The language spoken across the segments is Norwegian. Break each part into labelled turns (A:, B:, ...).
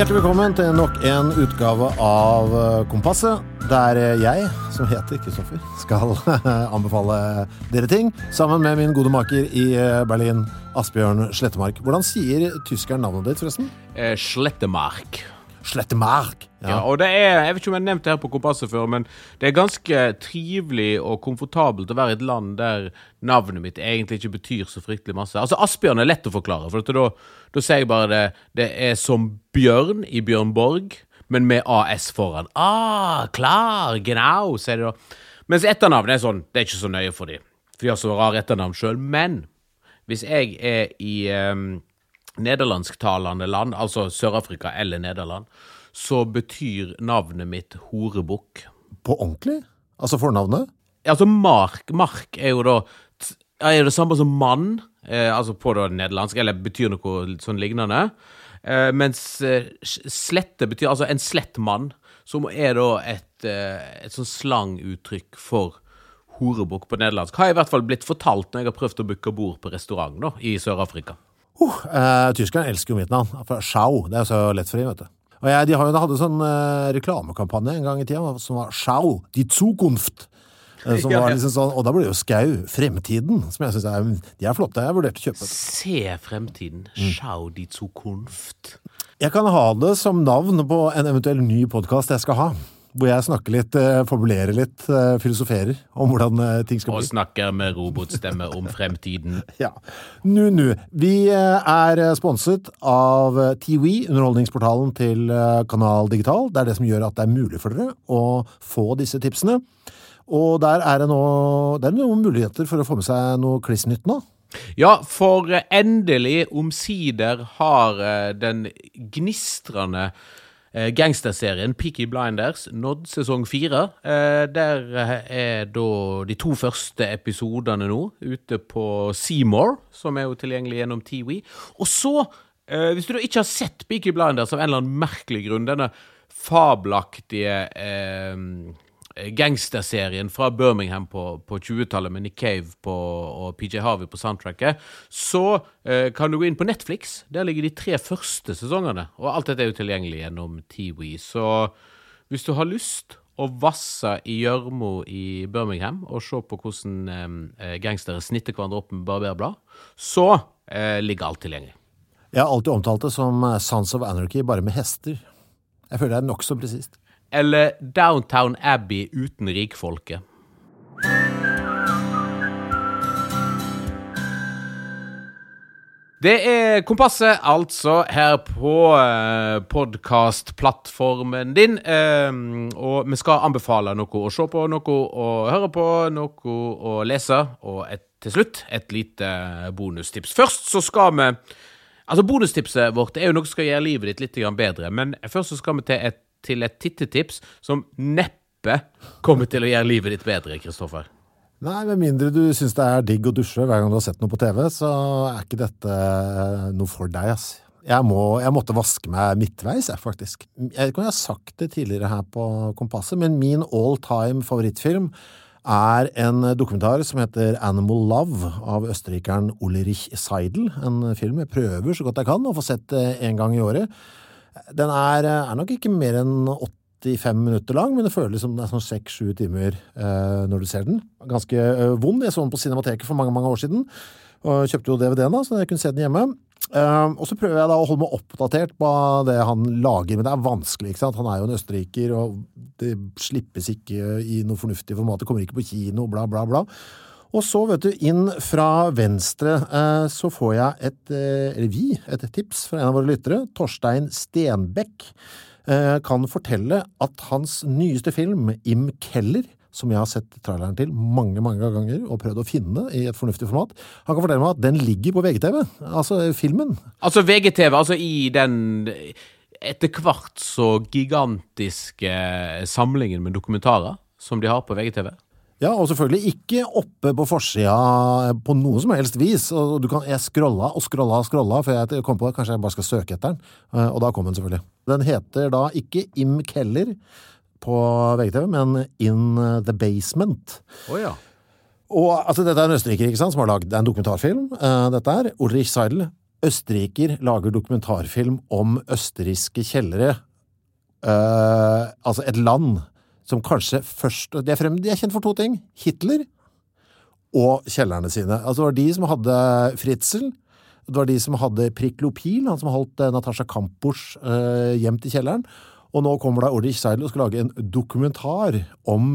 A: Hjertelig velkommen til nok en utgave av eh, Kompasset, der jeg, som heter Kristoffer, skal anbefale dere ting, sammen med min gode maker i eh, Berlin, Asbjørn Slettemark. Hvordan sier tyskeren navnet ditt, forresten?
B: Eh, Slettemark.
A: Slettemark.
B: Ja. og det er, Jeg vet ikke om jeg har nevnt det her på Kompasset før, men det er ganske trivelig og komfortabelt å være i et land der navnet mitt egentlig ikke betyr så fryktelig masse. Altså, Asbjørn er lett å forklare, for da, da sier jeg bare det Det er som Bjørn i Bjørn Borg, men med AS foran. Ah, klar, genau, sier de da. Mens etternavnet er sånn, det er ikke så nøye for dem, for de har så rar etternavn sjøl. Men hvis jeg er i um, nederlandsktalende land, altså Sør-Afrika eller Nederland, så betyr navnet mitt horebukk.
A: På ordentlig? Altså fornavnet?
B: Altså Mark. Mark er jo da er det samme som mann, eh, altså på det nederlandsk, eller betyr noe sånn lignende. Eh, mens eh, slette betyr altså en slett mann, som er da et, eh, et sånn slanguttrykk for horebukk på nederlandsk. Har i hvert fall blitt fortalt når jeg har prøvd å booke bord på restaurant da, i Sør-Afrika.
A: Uh, eh, tyskerne elsker jo mitt navn. Schau. Det er så lett for dem, vet du. Og jeg, De hadde sånn uh, reklamekampanje en gang i tida som var Schau, die Zukunft. Uh, som var liksom sånn, og da ble det jo Skau, Fremtiden, som jeg syns er De er flotte. Jeg vurderte å kjøpe.
B: Se fremtiden. Mm. Schau, die Zukunft.
A: Jeg kan ha det som navn på en eventuell ny podkast jeg skal ha hvor jeg snakker litt, formulerer fabulerer litt, eh, filosoferer om hvordan eh, ting skal bli.
B: Og snakker med robotstemme om fremtiden.
A: ja. Nu, nu. Vi er sponset av Tiwi, underholdningsportalen til Kanal Digital. Det er det som gjør at det er mulig for dere å få disse tipsene. Og der er det nå det er noen muligheter for å få med seg noe kliss nytt nå.
B: Ja, for endelig, omsider, har den gnistrende Eh, gangsterserien Peaky Blinders nådd sesong fire. Eh, der er da de to første episodene nå ute på Seymour, som er jo tilgjengelig gjennom Tiwi. Og så, eh, hvis du da ikke har sett Peaky Blinders av en eller annen merkelig grunn, denne fabelaktige eh, gangsterserien fra Birmingham på, på 20-tallet med Nick Cave på, og PJ Harvey på soundtracket, så eh, kan du gå inn på Netflix. Der ligger de tre første sesongene. Og alt dette er jo tilgjengelig gjennom Tiwi. Så hvis du har lyst å vasse i gjørma i Birmingham og se på hvordan eh, gangstere snitter hverandre opp med barberblad, så eh, ligger alt tilgjengelig.
A: Jeg har alltid omtalt det som eh, Sons of Anarchy, bare med hester. Jeg føler det er nokså presist
B: eller Downtown Abbey uten rikfolket? Det er Kompasset, altså, her på eh, podkastplattformen din. Eh, og vi skal anbefale noe å se på, noe å høre på, noe å lese, og et, til slutt et lite bonustips. Først så skal vi Altså, bonustipset vårt er jo noe som skal gjøre livet ditt litt bedre, men først så skal vi til et til et tittetips som neppe kommer til å gjøre livet ditt bedre, Kristoffer.
A: Nei, med mindre du syns det er digg å dusje hver gang du har sett noe på TV, så er ikke dette noe for deg, ass. Jeg, må, jeg måtte vaske meg midtveis, jeg, faktisk. Jeg vet ikke om jeg har sagt det tidligere her på Kompasset, men min all time favorittfilm er en dokumentar som heter Animal Love av østerrikeren Ulrich Seidel. En film jeg prøver så godt jeg kan å få sett en gang i året. Den er, er, nok ikke mer enn 85 minutter lang, men det føles som det er sånn seks-sju timer eh, når du ser den. Ganske eh, vond. Jeg så den på Cinemateket for mange mange år siden. Og kjøpte jo DVD-en, da, så jeg kunne se den hjemme. Eh, og så prøver jeg da å holde meg oppdatert på det han lager, men det er vanskelig. ikke sant? Han er jo en østerriker, og det slippes ikke i noe fornuftig format. Det kommer ikke på kino, bla, bla, bla. Og så, vet du, inn fra venstre eh, så får jeg et, eh, eller vi, et tips fra en av våre lyttere. Torstein Stenbekk eh, kan fortelle at hans nyeste film, Im Keller, som jeg har sett traileren til mange mange ganger og prøvd å finne i et fornuftig format. Han kan fortelle meg at den ligger på VGTV, altså filmen.
B: Altså VGTV, altså i den etter hvert så gigantiske samlingen med dokumentarer som de har på VGTV?
A: Ja, og selvfølgelig ikke oppe på forsida på noe som helst vis. Og du kan, jeg scrolla og scrolla og scrolla før jeg kom på at kanskje jeg bare skal søke etter den. Eh, og da kom den selvfølgelig. Den heter da ikke Im Keller på VGTV, men In The Basement.
B: Oh, ja.
A: Og altså, Dette er en østerriker ikke sant, som har lagd en dokumentarfilm. Uh, dette er Ulrich Seidel. østerriker lager dokumentarfilm om østerrikske kjellere. Uh, altså et land som kanskje først De er, frem, de er kjent for to ting. Hitler og kjellerne sine. Altså det var de som hadde Fritzel. Det var de som hadde Priklopil, han som holdt eh, Natasja Kampors eh, gjemt i kjelleren. Og nå kommer da Ulrich Seidel og skal lage en dokumentar om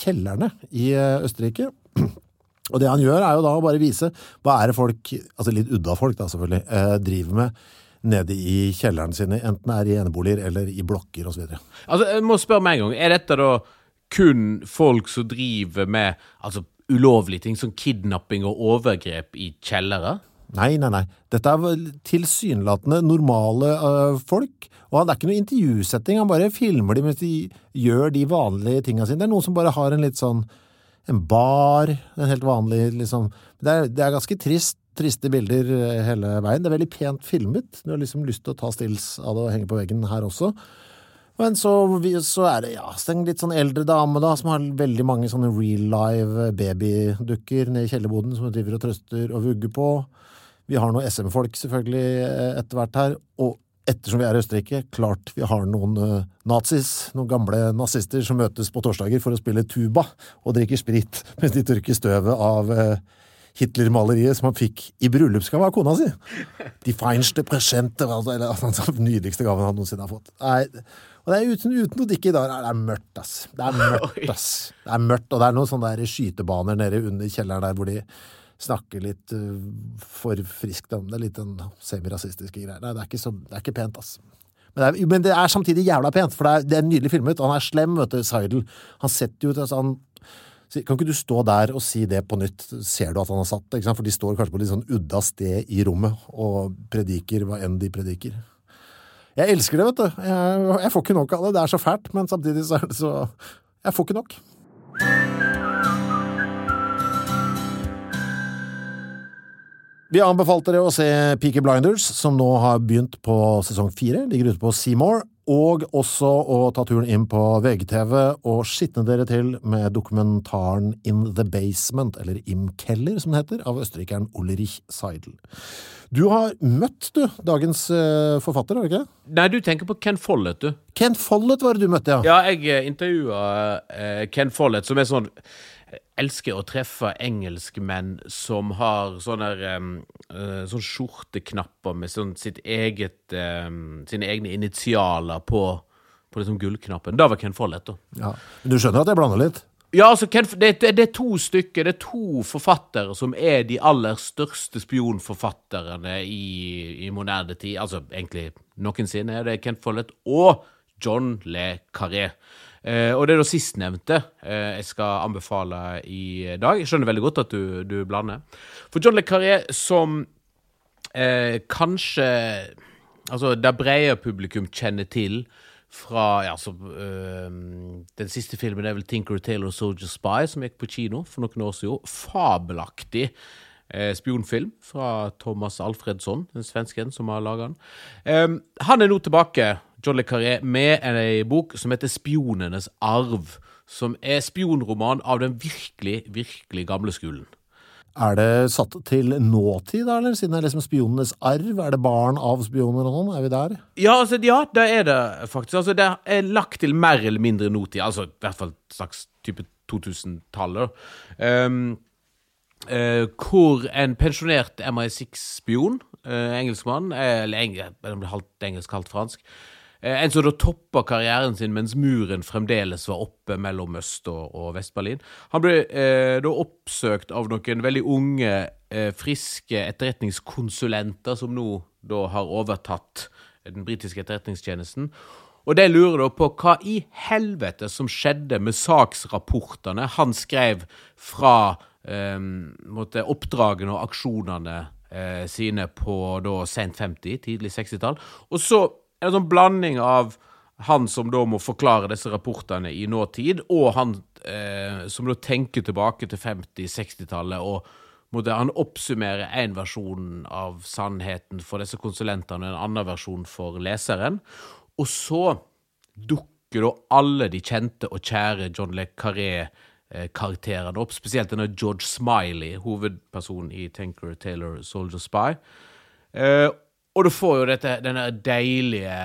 A: kjellerne i eh, Østerrike. Og det han gjør, er jo da å bare vise hva er det folk, altså litt udda folk da selvfølgelig, eh, driver med nede i kjelleren sine, enten er i eneboliger eller i blokker osv.
B: Altså, jeg må spørre meg en gang, er dette da kun folk som driver med altså, ulovlige ting, som kidnapping og overgrep i kjellere?
A: Nei, nei, nei. Dette er tilsynelatende normale øh, folk. Og det er ikke noe intervjusetting, han bare filmer dem mens de gjør de vanlige tinga sine. Det er noen som bare har en litt sånn en bar, en helt vanlig liksom Det er, det er ganske trist, triste bilder øh, hele veien. Det er veldig pent filmet. Du har liksom lyst til å ta stills av det og henge på veggen her også. Men så, så, er det ja, en litt sånn eldre dame da, som har veldig mange sånne real live babydukker nede i kjellerboden som hun driver og trøster og vugger på. Vi har noen SM-folk selvfølgelig eh, etter hvert her, og ettersom vi er i Østerrike, klart vi har noen nazis, noen gamle nazister som møtes på torsdager for å spille tuba og drikke sprit mens de tørker støvet av uh, Hitler-maleriet som han fikk i bryllupsgave av kona si. De feinste presenter, altså, eller altså, nydeligste gaven han noensinne har fått. Nei, og det er uten, uten å dikke i dag. Det er mørkt, ass. Det er mørkt, ass. Det er mørkt, og det er noen sånne der skytebaner nede under kjelleren der hvor de snakker litt uh, for friskt om det. Litt den semirasistiske greier. Nei, det er ikke, så, det er ikke pent, ass. Men det, er, men det, er, samtidig jævla pent, for det er, det er nydelig filmet. Han er slem, vet du, Seidel. Han setter jo ut altså, han, Kan ikke du stå der og si det på nytt? Ser du at han har satt det? For de står kanskje på litt sånn udda sted i rommet og prediker hva enn de prediker. Jeg elsker det, vet du. Jeg, jeg får ikke nok av det. Det er så fælt, men samtidig så er det så Jeg får ikke nok. Vi anbefalte dere å se Peaky Blinders, som nå har begynt på sesong fire. Ligger ute på Seymour. Og også å ta turen inn på VGTV og skitne dere til med dokumentaren In the Basement, eller Im Keller, som den heter, av østerrikeren Ulrich Seidel. Du har møtt, du, dagens uh, forfatter, har du ikke?
B: Nei, du tenker på Ken Follett, du.
A: Ken Follett var det du møtte, ja.
B: Ja, jeg uh, intervjua uh, Ken Follett, som er sånn elsker å treffe engelskmenn som har sånne, um, sånne skjorteknapper med sånn sitt eget, um, sine egne initialer på, på liksom gullknappen. Da var Ken Follett, da.
A: Ja. Men du skjønner at jeg blander litt?
B: Ja, altså, Ken, det, det, det, er to stykker, det er to forfattere som er de aller største spionforfatterne i, i moderne tid. Altså egentlig noensinne er det Ken Follett og John Le Carré. Eh, og det er da sistnevnte eh, jeg skal anbefale i dag. Jeg skjønner veldig godt at du, du blander. For John Le Carré, som eh, kanskje Altså, det brede publikum kjenner til fra ja, så, øh, Den siste filmen er vel Tinker Tailor Soldier Spy, som gikk på kino for noen år siden. Fabelaktig eh, spionfilm fra Thomas Alfredsson, den svensken som har laga den. Um, han er nå tilbake John Le Carré med en bok som heter Spionenes arv. Som er spionroman av den virkelig, virkelig gamle skolen.
A: Er det satt til nåtid, da, eller siden det er liksom spionenes arv? Er det barn av spioner og sånn? Er vi der?
B: Ja, altså, ja, det er det faktisk. Altså, det er lagt til mer eller mindre nåtid. Altså i hvert fall slags type 2000-tallet. Um, uh, hvor en pensjonert MI6-spion, uh, engelskmann, eller eng halvt engelsk, halvt fransk, Eh, en som da toppa karrieren sin mens muren fremdeles var oppe mellom Øst- og, Vest-Berlin. Han ble eh, da oppsøkt av noen veldig unge, eh, friske etterretningskonsulenter som nå da har overtatt den britiske etterretningstjenesten. Og de lurer da på hva i helvete som skjedde med saksrapportene han skrev fra eh, oppdragene og aksjonene eh, sine på da sent 50, tidlig 60-tall. Og så en sånn blanding av han som da må forklare disse rapportene i nåtid, og han eh, som da tenker tilbake til 50-60-tallet og måtte han oppsummere én versjon av sannheten for disse konsulentene og en annen versjon for leseren. Og så dukker da alle de kjente og kjære John Le Carré-karakterene opp, spesielt denne George Smiley, hovedpersonen i Tanker Taylor Soldier Spy. Eh, og du får jo dette, denne deilige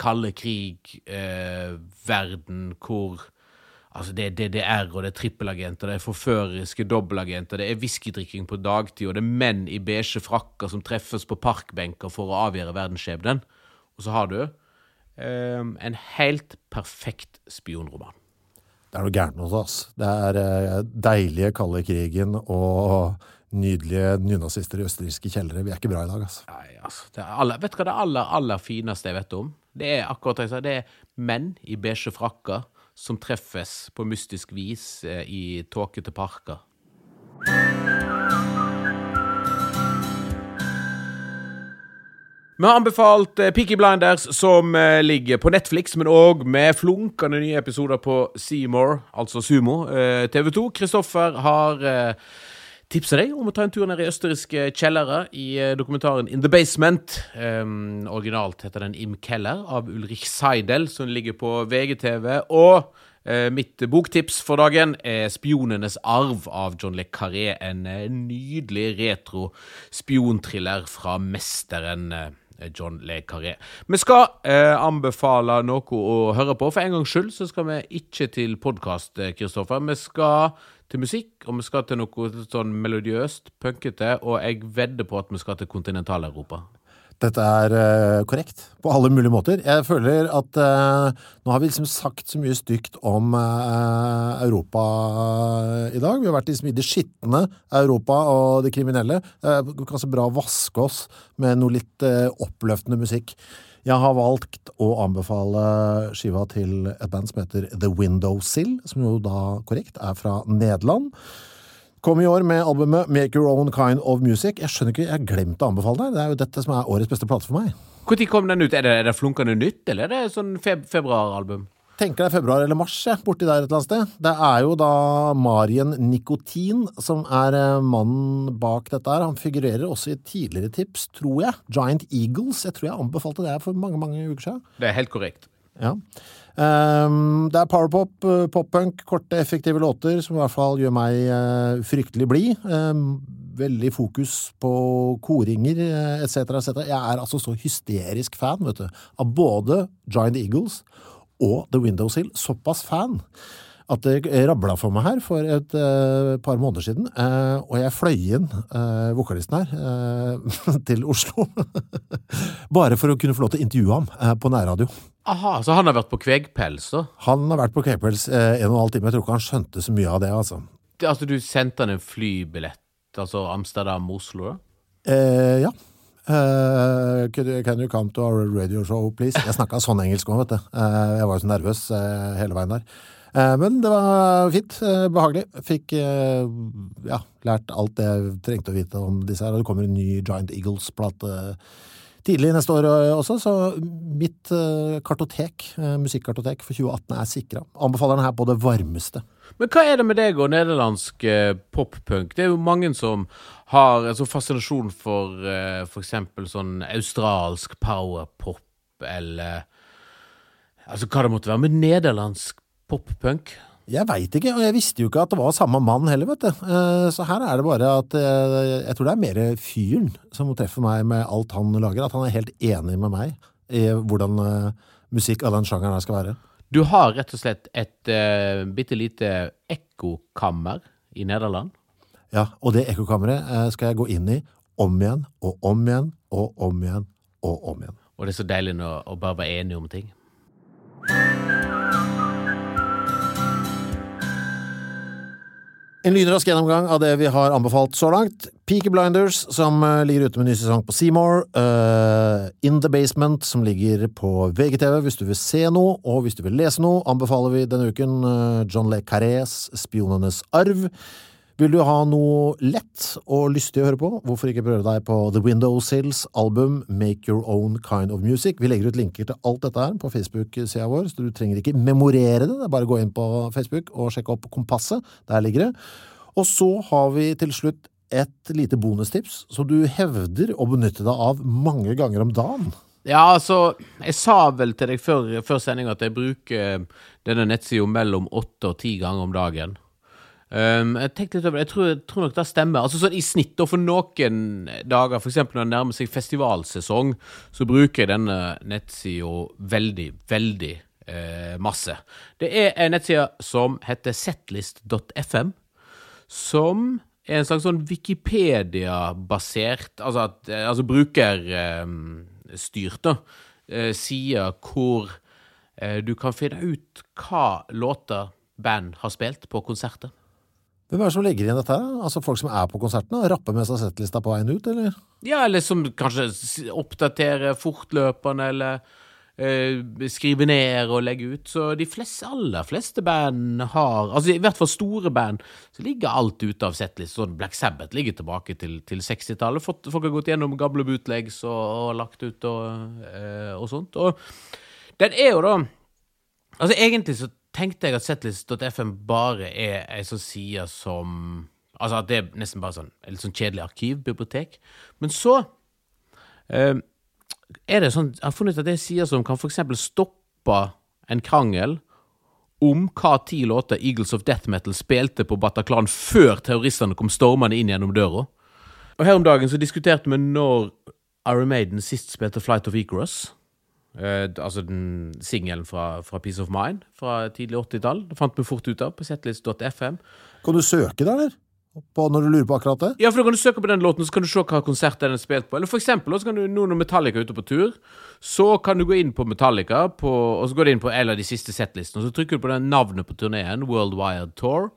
B: kalde krig-verden hvor Altså, det er DDR, og det er trippelagenter, det er forføreriske dobbelagenter, det er whiskydrikking på dagtid, og det er menn i beige frakker som treffes på parkbenker for å avgjøre verdensskjebnen. Og så har du eh, en helt perfekt spionroman.
A: Det er noe gærent med oss. Det er eh, deilige kalde krigen og nydelige nynazister i østerrikske kjellere. Vi er ikke bra i dag, altså.
B: Nei, altså, er aller, vet du hva det aller, aller fineste jeg vet om? Det er akkurat det jeg sa, det er menn i beige frakker som treffes på mystisk vis eh, i tåkete parker. Vi har anbefalt eh, Peaky Blinders, som eh, ligger på Netflix, men òg med flunkende nye episoder på Seymour, altså Sumo, eh, TV2. Kristoffer har tipsa deg om å ta en tur ned i østerrikske kjellere i eh, dokumentaren In the Basement. Um, originalt heter den Im Keller av Ulrich Seidel, som ligger på VGTV. Og uh, mitt boktips for dagen er 'Spionenes arv' av John Le Carré. En eh, nydelig retro spionthriller fra mesteren. Eh, John Le Carré. Vi skal eh, anbefale noe å høre på. For en gangs skyld så skal vi ikke til podkast, Kristoffer. Vi skal til musikk, og vi skal til noe sånn melodiøst, punkete, og jeg vedder på at vi skal til kontinental-Europa.
A: Dette er uh, korrekt på alle mulige måter. Jeg føler at uh, nå har vi liksom sagt så mye stygt om uh, Europa i dag. Vi har vært liksom i det skitne Europa og det kriminelle. vi kan så bra vaske oss med noe litt oppløftende musikk. Jeg har valgt å anbefale skiva til et band som heter The Windowsill, som jo da korrekt er fra Nederland. Kom i år med albumet Make Your Own Kind of Music. Jeg skjønner ikke, jeg har glemt å anbefale det. Det er jo dette som er årets beste plate for meg.
B: Når kom den ut? Er det, er det flunkende nytt, eller er det sånn feb februaralbum?
A: Tenker det er februar eller mars, jeg, borti der et eller annet sted. Det er jo da Marien Nikotin som er eh, mannen bak dette her. Han figurerer også i tidligere tips, tror jeg. Giant Eagles. Jeg tror jeg anbefalte det for mange, mange uker siden.
B: Det er helt korrekt.
A: Ja. Um, det er powerpop, uh, poppunk, korte, effektive låter som i hvert fall gjør meg uh, fryktelig blid. Um, veldig fokus på koringer etc., et etc. Jeg er altså så hysterisk fan vet du, av både Giant Eagles og The Windows Hill. Såpass fan at det rabla for meg her for et uh, par måneder siden. Uh, og jeg fløy inn uh, vokalisten her til Oslo. Bare for å kunne få lov til å intervjue ham på nærradio.
B: Aha, Så han har vært på Kvegpels, da?
A: Han har vært på Kvegpels en og en halv time. Jeg tror ikke han skjønte så mye av det, altså.
B: Det, altså, du sendte han en flybillett? Altså Amsterdam-Oslo, da?
A: ja. Uh, can you come to our radio show, please? Jeg snakka sånn engelsk òg, vet du. Uh, jeg var jo så nervøs uh, hele veien der. Eh, men det var fint. Eh, behagelig. Fikk eh, ja, lært alt det jeg trengte å vite om disse her. Og det kommer en ny Giant Eagles-plate tidlig neste år også, så mitt kartotek, musikkartotek for 2018 er sikra. Anbefaler den her på det varmeste.
B: Men hva er det med deg og nederlandsk poppunk? Det er jo mange som har en sånn fascinasjon for for eksempel sånn australsk powerpop, eller Altså hva det måtte være med nederlandsk pop-punk?
A: Jeg veit ikke, og jeg visste jo ikke at det var samme mann heller, vet du. Eh, så her er det bare at eh, jeg tror det er mer fyren som treffer meg med alt han lager. At han er helt enig med meg i hvordan eh, musikk av den sjangeren her skal være.
B: Du har rett og slett et uh, bitte lite ekkokammer i Nederland?
A: Ja, og det ekkokammeret skal jeg gå inn i om igjen og om igjen og om igjen og om igjen.
B: Og det er så deilig nå å bare være enig om ting.
A: En lynrask gjennomgang av det vi har anbefalt så langt. Peaky Blinders, som eh, ligger ute med ny sesong på Seymour. Uh, In The Basement, som ligger på VGTV hvis du vil se noe. Og hvis du vil lese noe, anbefaler vi denne uken uh, John Le Carrés Spionenes arv. Vil du ha noe lett og lystig å høre på, hvorfor ikke prøve deg på The Windowsills album Make Your Own Kind of Music? Vi legger ut linker til alt dette her på Facebook-sida vår, så du trenger ikke memorere det. Det er bare gå inn på Facebook og sjekke opp Kompasset. Der ligger det. Og så har vi til slutt et lite bonustips som du hevder å benytte deg av mange ganger om dagen.
B: Ja, altså, jeg sa vel til deg før, før sending at jeg bruker denne nettsida mellom åtte og ti ganger om dagen. Um, jeg tenkte litt over det. Jeg tror, tror nok det stemmer. Altså sånn I snitt og for noen dager, f.eks. når det nærmer seg festivalsesong, så bruker jeg denne nettsida veldig, veldig eh, masse. Det er en nettside som heter setlist.fm, som er en slags sånn Wikipedia-basert, altså, at, eh, altså brukerstyrt, da, eh, hvor eh, du kan finne ut hva låter band har spilt på konserter.
A: Hvem er det som legger igjen dette? her? Altså Folk som er på konsertene? Rapper med seg settlista på veien ut, eller?
B: Ja, eller som kanskje oppdaterer fortløpende, eller eh, skriver ned og legger ut. Så de fleste, aller fleste band har Altså i hvert fall store band, så ligger alt ute av settlist. Sånn Black Sabbath ligger tilbake til, til 60-tallet. Folk har gått gjennom gamle bootlegs og, og lagt ut og, eh, og sånt. Og den er jo da Altså egentlig så tenkte jeg at setlist.fm bare er ei sånn side som Altså at det er nesten bare sånn et sånn kjedelig arkivbibliotek. Men så eh, er det sånn Jeg har funnet ut at det er sider som kan eksempel stoppe en krangel om hva ti låter Eagles of Death Metal spilte på Bataclan før terroristene kom stormende inn gjennom døra. Og Her om dagen så diskuterte vi når Iron Maiden sist spilte Flight of Icarus. Eh, altså den singelen fra, fra Peace of Mind fra tidlig 80-tall. Det fant vi fort ut av på setlist.fm.
A: Kan du søke der, eller? På, når du lurer på akkurat det?
B: Ja, for da kan du søke på den låten, så kan du se hva konsert den er spilt på. Eller for eksempel, så kan du, nå når Metallica er ute på tur, så kan du gå inn på Metallica, på, og så går du inn på en av de siste settlistene, og så trykker du på den navnet på turneen, World Wired Tour,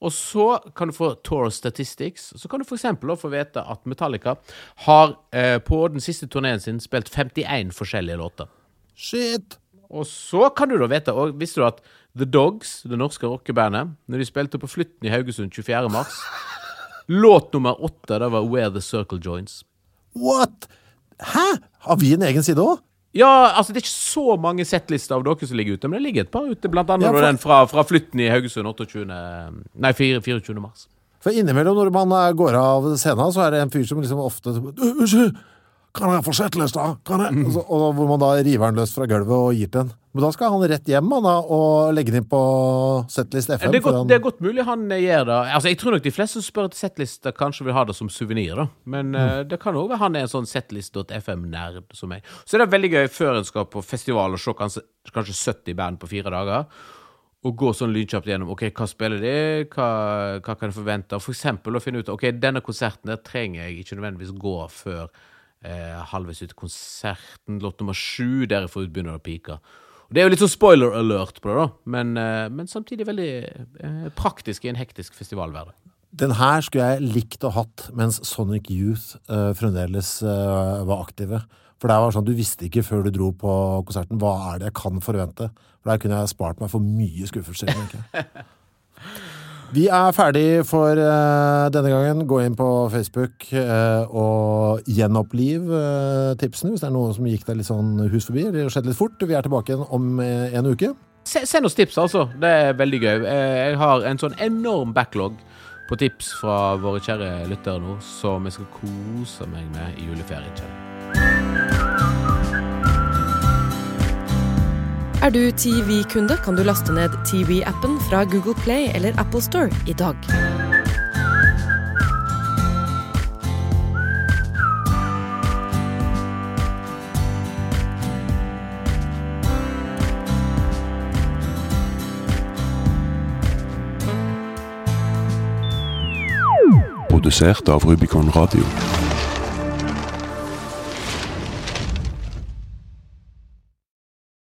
B: og så kan du få Tour Statistics. Så kan du for eksempel få vite at Metallica har eh, på den siste turneen sin spilt 51 forskjellige låter.
A: Shit!
B: Og så kan du da vite, og visste du at The Dogs, det norske rockebandet, når de spilte på Flytten i Haugesund 24. mars Låt nummer åtte, det var Where the Circle Joins.
A: What?! Hæ? Har vi en egen side òg?
B: Ja, altså det er ikke så mange settlister av dere som ligger ute, men det ligger et par ute, blant annet
A: Ja, for-
B: den fra, fra Flytten i Haugesund 28. Nei, 4 24. mars.
A: For innimellom når man eh, går av scenen, så er det en fyr som liksom ofte «Du, Unnskyld! Kan jeg få settlista? Kan jeg? Og, så, og hvor man da river den løs fra gulvet og gir til den. Men da skal han rett hjem han da, og legge den inn på Setlist FM.
B: Det er, godt,
A: han-
B: det er godt mulig han eh, gjør det. Altså, Jeg tror nok de fleste som spør etter settlister, kanskje vil ha det som suvenir. Men uh, det kan òg være han er en sånn setlist.fm-nerd som meg. Så er det veldig gøy før en skal på festival og se kanskje, kanskje 70 band på fire dager. Og gå sånn lynkjapt gjennom ok, hva spiller de, hva, hva kan jeg forvente? For eksempel å finne ut ok, denne konserten der trenger jeg ikke nødvendigvis gå før eh, halvveis ut i konserten. Låt nummer sju, ut begynner det å peake. Det er jo litt sånn spoiler alert på det, da, men, eh, men samtidig veldig eh, praktisk i en hektisk festivalhverdag.
A: Den her skulle jeg likt å hatt mens Sonic Youth eh, fremdeles eh, var aktive. For det var sånn, Du visste ikke før du dro på konserten hva er det jeg kan forvente. For Der kunne jeg spart meg for mye skuffelser. Vi er ferdig for uh, denne gangen. Gå inn på Facebook uh, og gjenoppliv uh, tipsene hvis det er noe som gikk deg litt sånn hus forbi eller skjedde litt fort. Vi er tilbake igjen om en uke.
B: Send oss tips, altså. Det er veldig gøy. Jeg har en sånn enorm backlog på tips fra våre kjære lyttere nå, som jeg skal kose meg med i juleferien.
C: Er du TV-kunde, kan du laste ned TV-appen fra Google Play eller Apple Store i dag.
D: Produsert av Rubicon Radio.